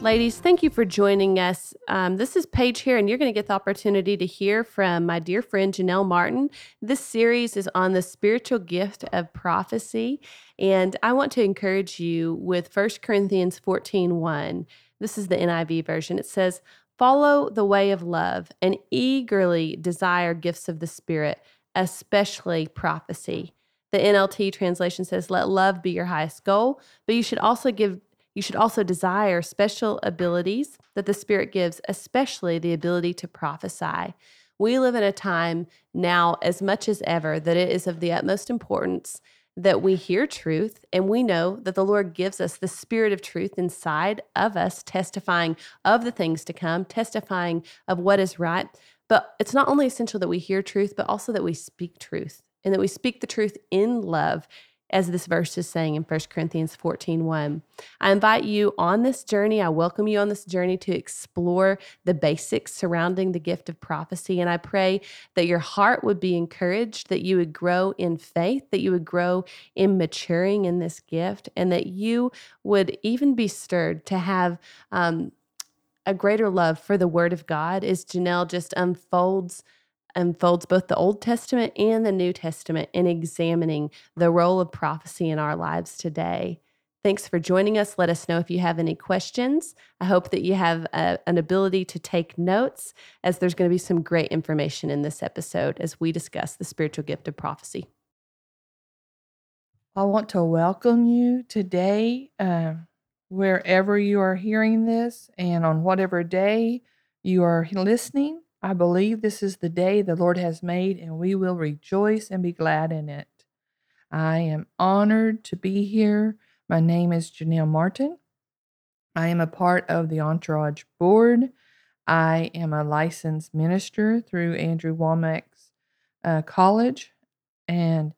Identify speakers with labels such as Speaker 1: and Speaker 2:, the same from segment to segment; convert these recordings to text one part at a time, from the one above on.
Speaker 1: Ladies, thank you for joining us. Um, this is Paige here, and you're going to get the opportunity to hear from my dear friend Janelle Martin. This series is on the spiritual gift of prophecy, and I want to encourage you with 1 Corinthians 14 1. This is the NIV version. It says, Follow the way of love and eagerly desire gifts of the Spirit, especially prophecy. The NLT translation says, Let love be your highest goal, but you should also give you should also desire special abilities that the Spirit gives, especially the ability to prophesy. We live in a time now, as much as ever, that it is of the utmost importance that we hear truth and we know that the Lord gives us the spirit of truth inside of us, testifying of the things to come, testifying of what is right. But it's not only essential that we hear truth, but also that we speak truth and that we speak the truth in love as this verse is saying in 1 Corinthians 14 1. I invite you on this journey. I welcome you on this journey to explore the basics surrounding the gift of prophecy. And I pray that your heart would be encouraged, that you would grow in faith, that you would grow in maturing in this gift, and that you would even be stirred to have. Um, a greater love for the Word of God as Janelle just unfolds unfolds both the Old Testament and the New Testament in examining the role of prophecy in our lives today. Thanks for joining us. Let us know if you have any questions. I hope that you have a, an ability to take notes, as there's going to be some great information in this episode as we discuss the spiritual gift of prophecy.
Speaker 2: I want to welcome you today, uh, wherever you are hearing this, and on whatever day you are listening. I believe this is the day the Lord has made, and we will rejoice and be glad in it. I am honored to be here. My name is Janelle Martin. I am a part of the Entourage Board. I am a licensed minister through Andrew Wommack's uh, college, and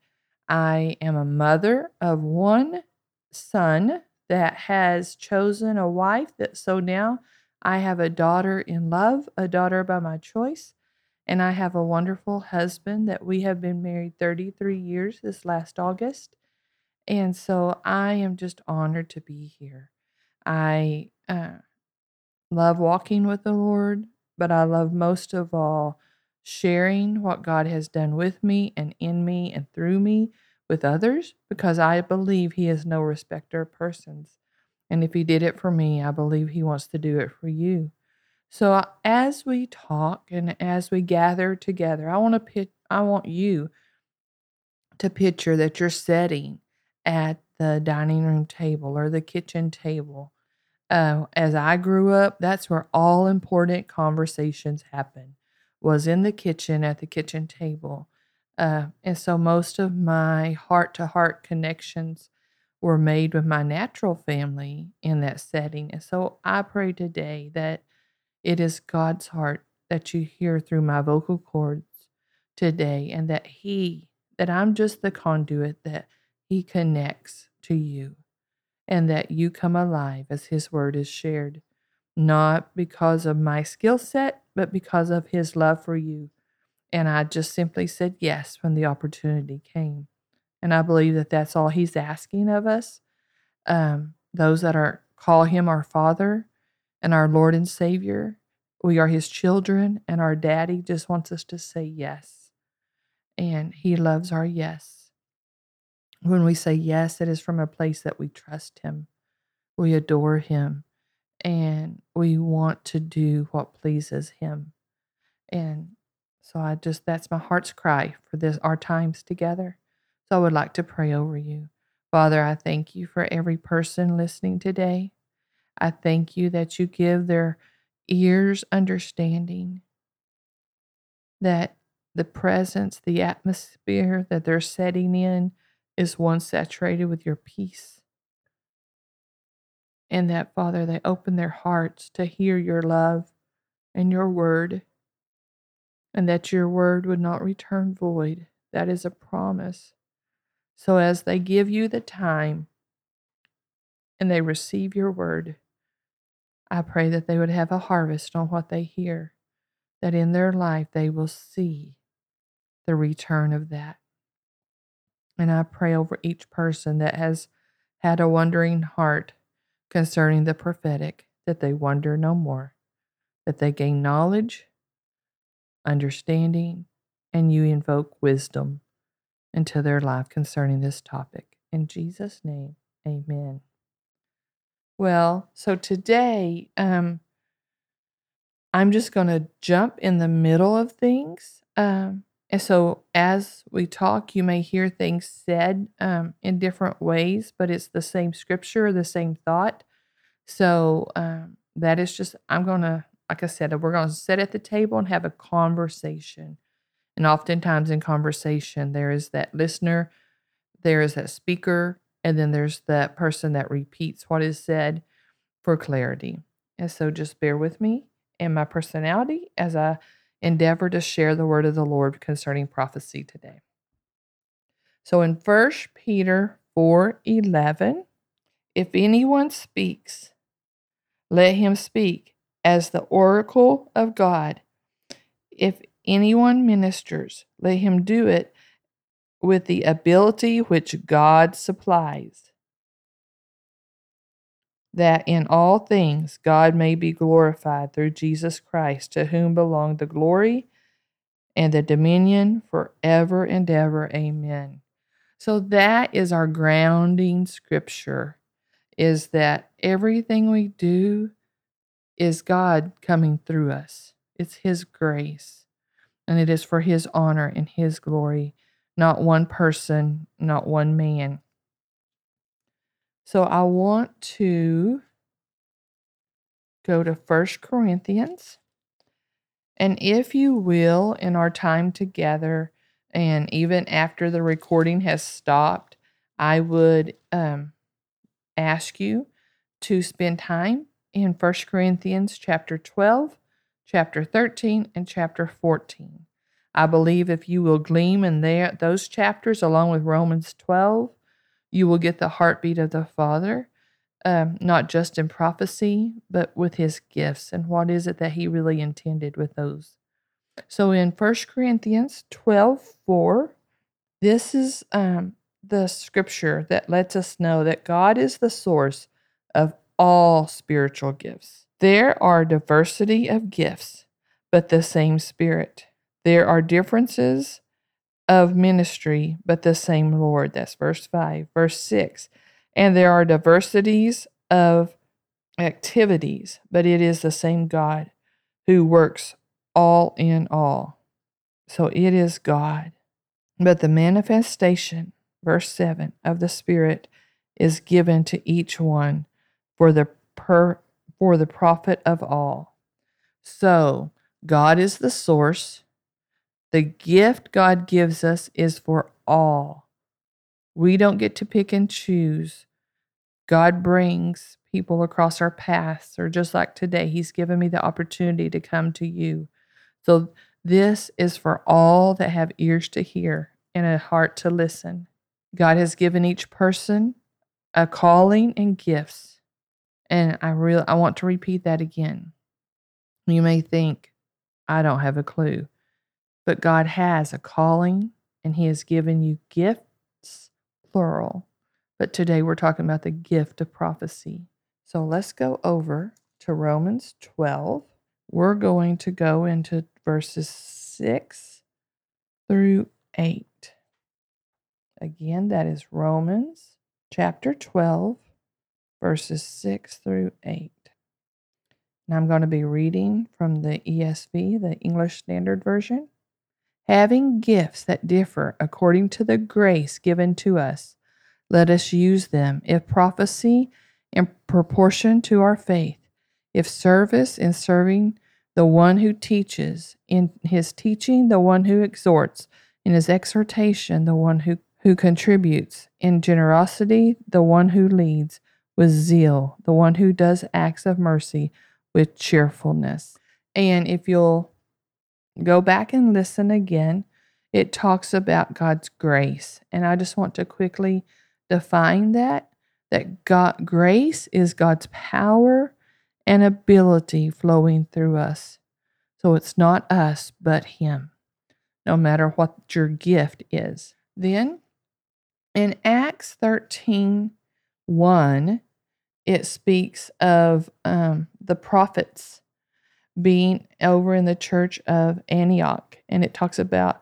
Speaker 2: I am a mother of one son that has chosen a wife that so now I have a daughter in love, a daughter by my choice, and I have a wonderful husband that we have been married 33 years this last August. And so I am just honored to be here. I uh, love walking with the Lord, but I love most of all sharing what God has done with me and in me and through me with others because I believe He is no respecter of persons. And if he did it for me, I believe he wants to do it for you. So uh, as we talk and as we gather together, I want to pit, I want you to picture that you're sitting at the dining room table or the kitchen table. Uh, as I grew up, that's where all important conversations happen. Was in the kitchen at the kitchen table, uh, and so most of my heart to heart connections were made with my natural family in that setting. And so I pray today that it is God's heart that you hear through my vocal cords today and that He, that I'm just the conduit that He connects to you and that you come alive as His word is shared, not because of my skill set, but because of His love for you. And I just simply said yes when the opportunity came. And I believe that that's all he's asking of us. Um, those that are call him our Father and our Lord and Savior. We are his children, and our daddy just wants us to say yes. And he loves our yes. When we say yes, it is from a place that we trust him, we adore him, and we want to do what pleases him. And so I just that's my heart's cry for this our times together. So I would like to pray over you. Father, I thank you for every person listening today. I thank you that you give their ears understanding, that the presence, the atmosphere that they're setting in is one saturated with your peace. and that, Father, they open their hearts to hear your love and your word, and that your word would not return void. That is a promise. So as they give you the time and they receive your word, I pray that they would have a harvest on what they hear, that in their life they will see the return of that. And I pray over each person that has had a wondering heart concerning the prophetic, that they wonder no more, that they gain knowledge, understanding, and you invoke wisdom into their life concerning this topic. In Jesus' name, amen. Well, so today, um, I'm just going to jump in the middle of things. Um, and so as we talk, you may hear things said um, in different ways, but it's the same scripture, the same thought. So um, that is just, I'm going to, like I said, we're going to sit at the table and have a conversation. And oftentimes in conversation, there is that listener, there is that speaker, and then there's that person that repeats what is said for clarity. And so just bear with me and my personality as I endeavor to share the word of the Lord concerning prophecy today. So in 1 Peter 4:11, if anyone speaks, let him speak as the oracle of God. If anyone ministers, let him do it with the ability which God supplies, that in all things God may be glorified through Jesus Christ, to whom belong the glory and the dominion forever and ever. Amen. So that is our grounding scripture is that everything we do is God coming through us. It's His grace, and it is for His honor and His glory, not one person, not one man. So I want to go to First Corinthians. And if you will, in our time together, and even after the recording has stopped, I would um, ask you to spend time in 1 Corinthians chapter 12, chapter 13, and chapter 14. I believe if you will gleam in there those chapters along with Romans 12, you will get the heartbeat of the Father, um, not just in prophecy, but with his gifts and what is it that he really intended with those. So in 1 Corinthians 12, 4, this is um, the scripture that lets us know that God is the source of all spiritual gifts. There are diversity of gifts, but the same Spirit. There are differences of ministry, but the same Lord. That's verse 5. Verse 6. And there are diversities of activities, but it is the same God who works all in all. So it is God. But the manifestation verse 7 of the Spirit is given to each one for the per, for the profit of all. So, God is the source. The gift God gives us is for all. We don't get to pick and choose. God brings people across our paths, or just like today, He's given me the opportunity to come to you. So, this is for all that have ears to hear and a heart to listen. God has given each person a calling and gifts. And I really I want to repeat that again. You may think I don't have a clue, but God has a calling and he has given you gifts plural. But today we're talking about the gift of prophecy. So let's go over to Romans 12. We're going to go into verses 6 through 8. Again, that is Romans chapter 12, verses 6 through 8. And I'm going to be reading from the ESV, the English Standard Version. Having gifts that differ according to the grace given to us, let us use them. If prophecy, in proportion to our faith, if service, in serving the one who teaches, in his teaching, the one who exhorts, in his exhortation, the one who who contributes, in generosity, the one who leads, with zeal, the one who does acts of mercy with cheerfulness. And if you'll go back and listen again, it talks about God's grace. And I just want to quickly define that that God grace is God's power and ability flowing through us. So it's not us, but Him, no matter what your gift is. Then in Acts 13 1, it speaks of um, the prophets being over in the church of Antioch, and it talks about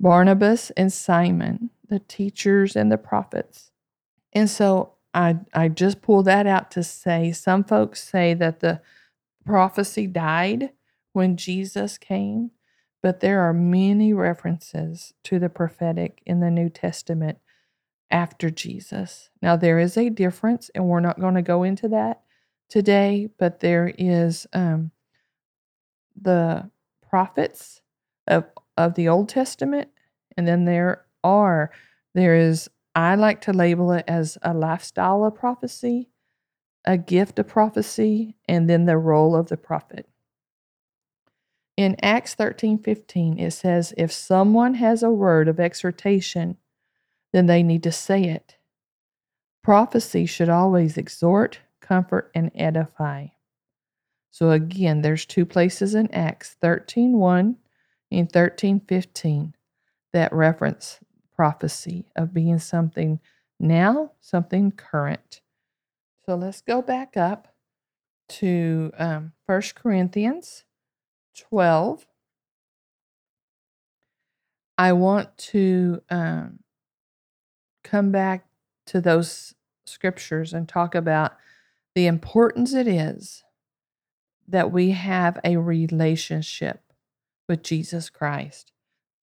Speaker 2: Barnabas and Simon, the teachers and the prophets. And so I, I just pull that out to say some folks say that the prophecy died when Jesus came, but there are many references to the prophetic in the New Testament after Jesus. Now, there is a difference, and we're not going to go into that today, but there is um, the prophets of, of the Old Testament, and then there are, there is, I like to label it as a lifestyle of prophecy, a gift of prophecy, and then the role of the prophet. In Acts 13 15, it says, If someone has a word of exhortation, then they need to say it. Prophecy should always exhort, comfort, and edify. So again, there's two places in Acts 13:1 and 13:15 that reference prophecy of being something now, something current. So let's go back up to um, 1 Corinthians 12. I want to um, come back to those scriptures and talk about the importance it is that we have a relationship with Jesus Christ.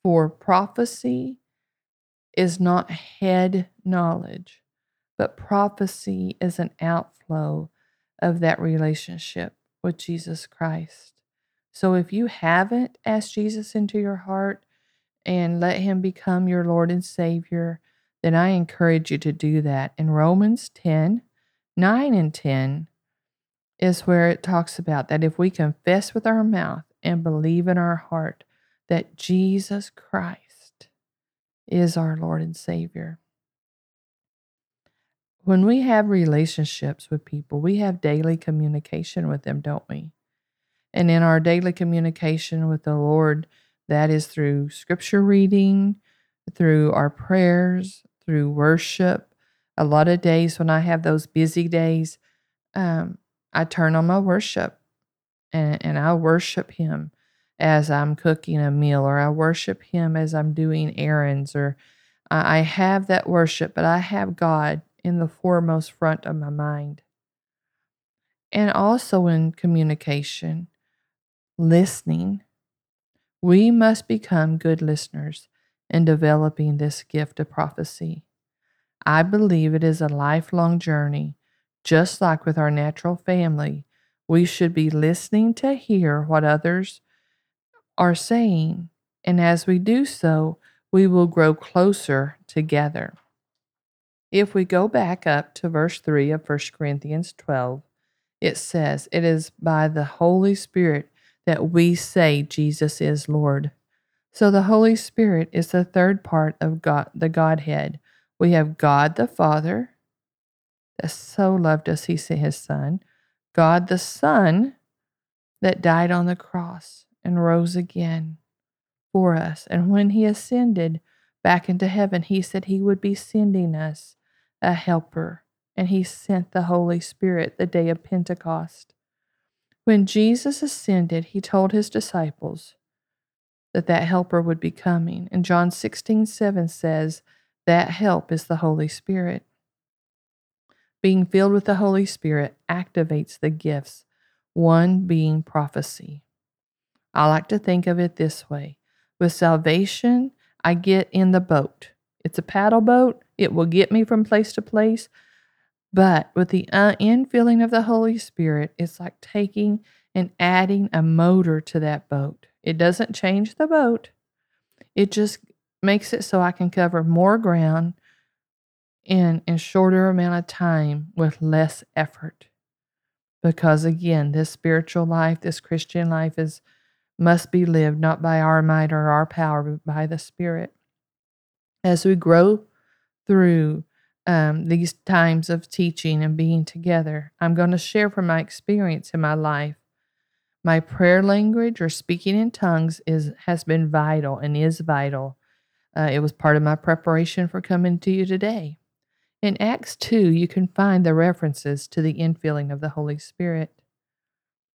Speaker 2: For prophecy is not head knowledge, but prophecy is an outflow of that relationship with Jesus Christ. So if you haven't asked Jesus into your heart and let him become your Lord and Savior, then I encourage you to do that. In Romans 10 9 and 10 is where it talks about that if we confess with our mouth and believe in our heart that Jesus Christ is our Lord and Savior. When we have relationships with people, we have daily communication with them, don't we? And in our daily communication with the Lord, that is through scripture reading, through our prayers, through worship. A lot of days when I have those busy days, um, I turn on my worship and, and I worship Him as I'm cooking a meal, or I worship Him as I'm doing errands, or I have that worship, but I have God in the foremost front of my mind. And also in communication, listening. We must become good listeners in developing this gift of prophecy. I believe it is a lifelong journey. Just like with our natural family, we should be listening to hear what others are saying, and as we do so, we will grow closer together. If we go back up to verse 3 of 1 Corinthians 12, it says, It is by the Holy Spirit that we say Jesus is Lord. So the Holy Spirit is the third part of God, the Godhead. We have God the Father, that so loved us, he sent his Son. God the Son, that died on the cross and rose again for us. And when he ascended back into heaven, he said he would be sending us a helper. And he sent the Holy Spirit the day of Pentecost. When Jesus ascended, he told his disciples, that that helper would be coming. And John 16, 7 says, that help is the Holy Spirit. Being filled with the Holy Spirit activates the gifts, one being prophecy. I like to think of it this way with salvation, I get in the boat. It's a paddle boat, it will get me from place to place. But with the uh, infilling of the Holy Spirit, it's like taking and adding a motor to that boat. It doesn't change the boat, it just makes it so I can cover more ground in in shorter amount of time with less effort. Because again, this spiritual life, this Christian life is must be lived not by our might or our power, but by the Spirit. As we grow through um, these times of teaching and being together, I'm going to share from my experience in my life. My prayer language or speaking in tongues is has been vital and is vital. Uh, it was part of my preparation for coming to you today. In Acts 2, you can find the references to the infilling of the Holy Spirit.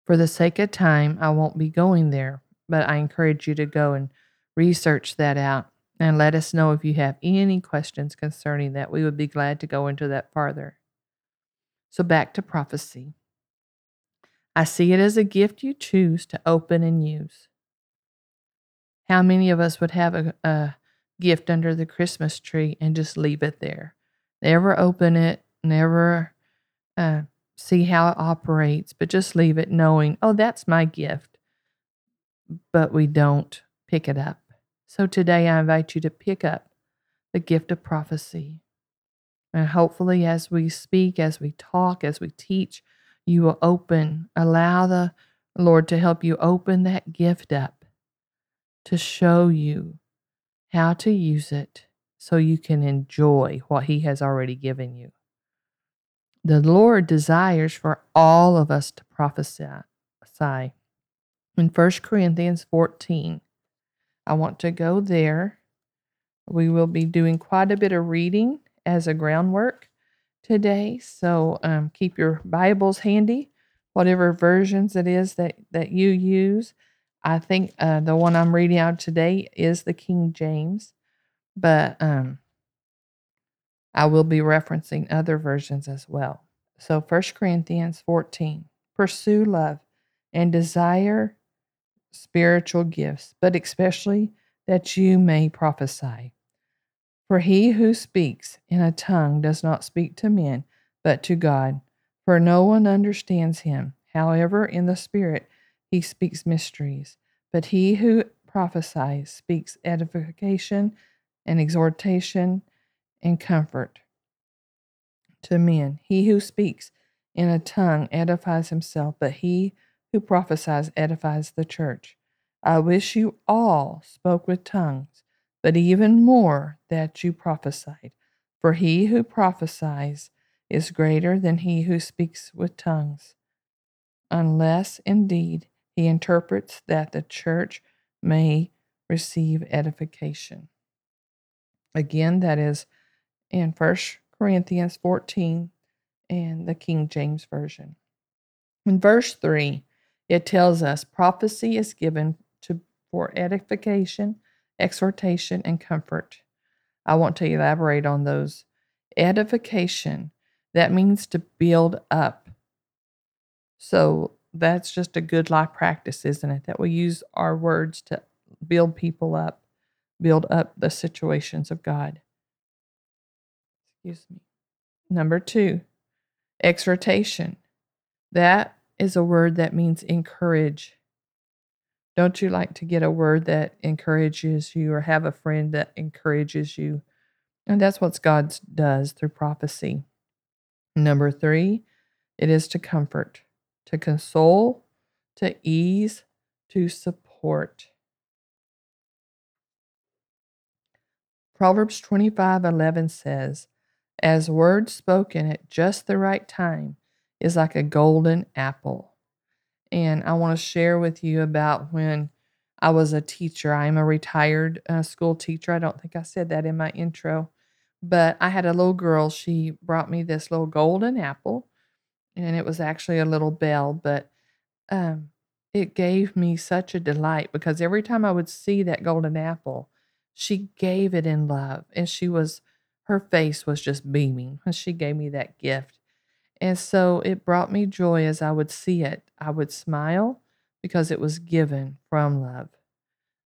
Speaker 2: For the sake of time, I won't be going there, but I encourage you to go and research that out and let us know if you have any questions concerning that. We would be glad to go into that farther. So, back to prophecy. I see it as a gift you choose to open and use. How many of us would have a, a gift under the Christmas tree and just leave it there? Never open it, never uh, see how it operates, but just leave it knowing, oh, that's my gift. But we don't pick it up. So today I invite you to pick up the gift of prophecy. And hopefully, as we speak, as we talk, as we teach, you will open, allow the Lord to help you open that gift up to show you how to use it so you can enjoy what He has already given you. The Lord desires for all of us to prophesy. In 1 Corinthians 14, I want to go there. We will be doing quite a bit of reading as a groundwork today. So um, keep your Bibles handy, whatever versions it is that, that you use. I think uh, the one I'm reading out today is the King James, but um, I will be referencing other versions as well. So 1 Corinthians 14 Pursue love and desire spiritual gifts, but especially that you may prophesy. For he who speaks in a tongue does not speak to men, but to God, for no one understands him. However, in the Spirit he speaks mysteries. But he who prophesies speaks edification and exhortation and comfort to men. He who speaks in a tongue edifies himself, but he who prophesies edifies the church. I wish you all spoke with tongues, but even more that you prophesied. For he who prophesies is greater than he who speaks with tongues, unless indeed he interprets that the church may receive edification. Again, that is in 1 Corinthians 14 and the King James Version. In verse 3, it tells us prophecy is given to for edification, exhortation, and comfort. I want to elaborate on those. Edification, that means to build up. So that's just a good life practice, isn't it? That we use our words to build people up, build up the situations of God. Excuse me. Number two, exhortation. That is a word that means encourage. Don't you like to get a word that encourages you or have a friend that encourages you? And that's what God does through prophecy. Number three, it is to comfort, to console, to ease, to support. Proverbs 25 11 says, As words spoken at just the right time is like a golden apple and I want to share with you about when I was a teacher. I am a retired uh, school teacher. I don't think I said that in my intro, but I had a little girl. She brought me this little golden apple, and it was actually a little bell, but um, it gave me such a delight because every time I would see that golden apple, she gave it in love, and she was her face was just beaming when she gave me that gift. And so it brought me joy as I would see it. I would smile because it was given from love.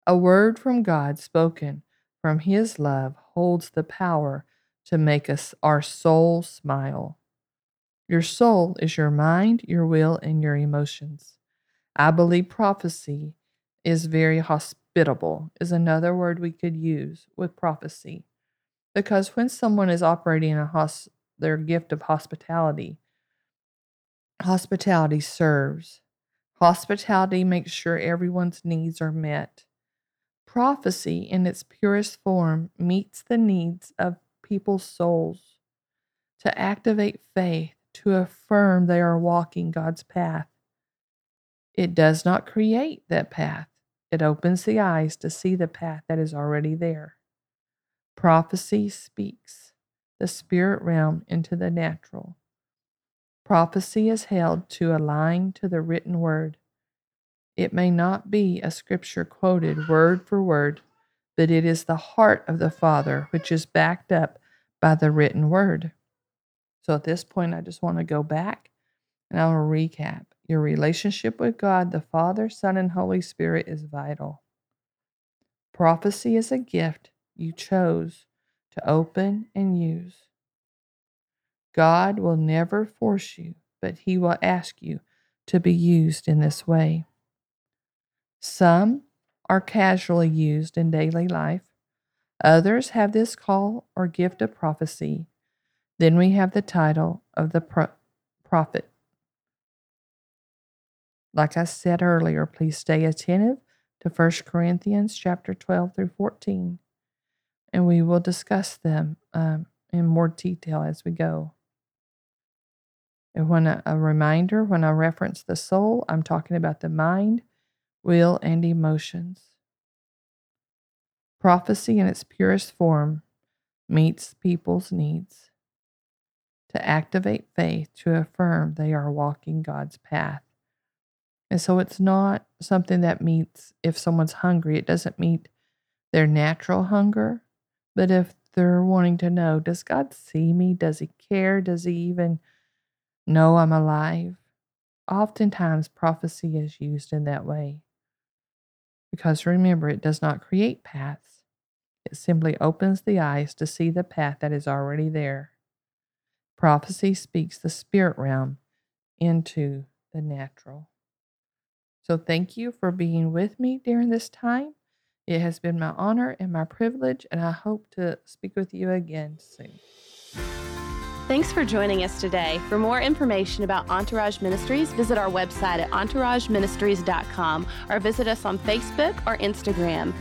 Speaker 2: A word from God spoken from His love holds the power to make us our soul smile. Your soul is your mind, your will, and your emotions. I believe prophecy is very hospitable, is another word we could use with prophecy. Because when someone is operating a hos- their gift of hospitality, hospitality serves. Hospitality makes sure everyone's needs are met. Prophecy, in its purest form, meets the needs of people's souls to activate faith, to affirm they are walking God's path. It does not create that path, it opens the eyes to see the path that is already there. Prophecy speaks the spirit realm into the natural. Prophecy is held to align to the written word. It may not be a scripture quoted word for word, but it is the heart of the Father which is backed up by the written word. So at this point, I just want to go back and I'll recap. Your relationship with God, the Father, Son, and Holy Spirit is vital. Prophecy is a gift you chose to open and use. God will never force you, but He will ask you to be used in this way. Some are casually used in daily life, others have this call or gift of prophecy. Then we have the title of the pro- prophet. Like I said earlier, please stay attentive to 1 Corinthians chapter 12 through 14, and we will discuss them um, in more detail as we go. And when a, a reminder, when I reference the soul, I'm talking about the mind, will, and emotions. Prophecy in its purest form meets people's needs to activate faith to affirm they are walking God's path. And so it's not something that meets if someone's hungry, it doesn't meet their natural hunger. But if they're wanting to know, does God see me? Does He care? Does He even know I'm alive. Oftentimes, prophecy is used in that way. Because remember, it does not create paths, it simply opens the eyes to see the path that is already there. Prophecy speaks the spirit realm into the natural. So, thank you for being with me during this time. It has been my honor and my privilege, and I hope to speak with you again soon.
Speaker 1: Thanks for joining us today. For more information about Entourage Ministries, visit our website at entourageministries.com or visit us on Facebook or Instagram.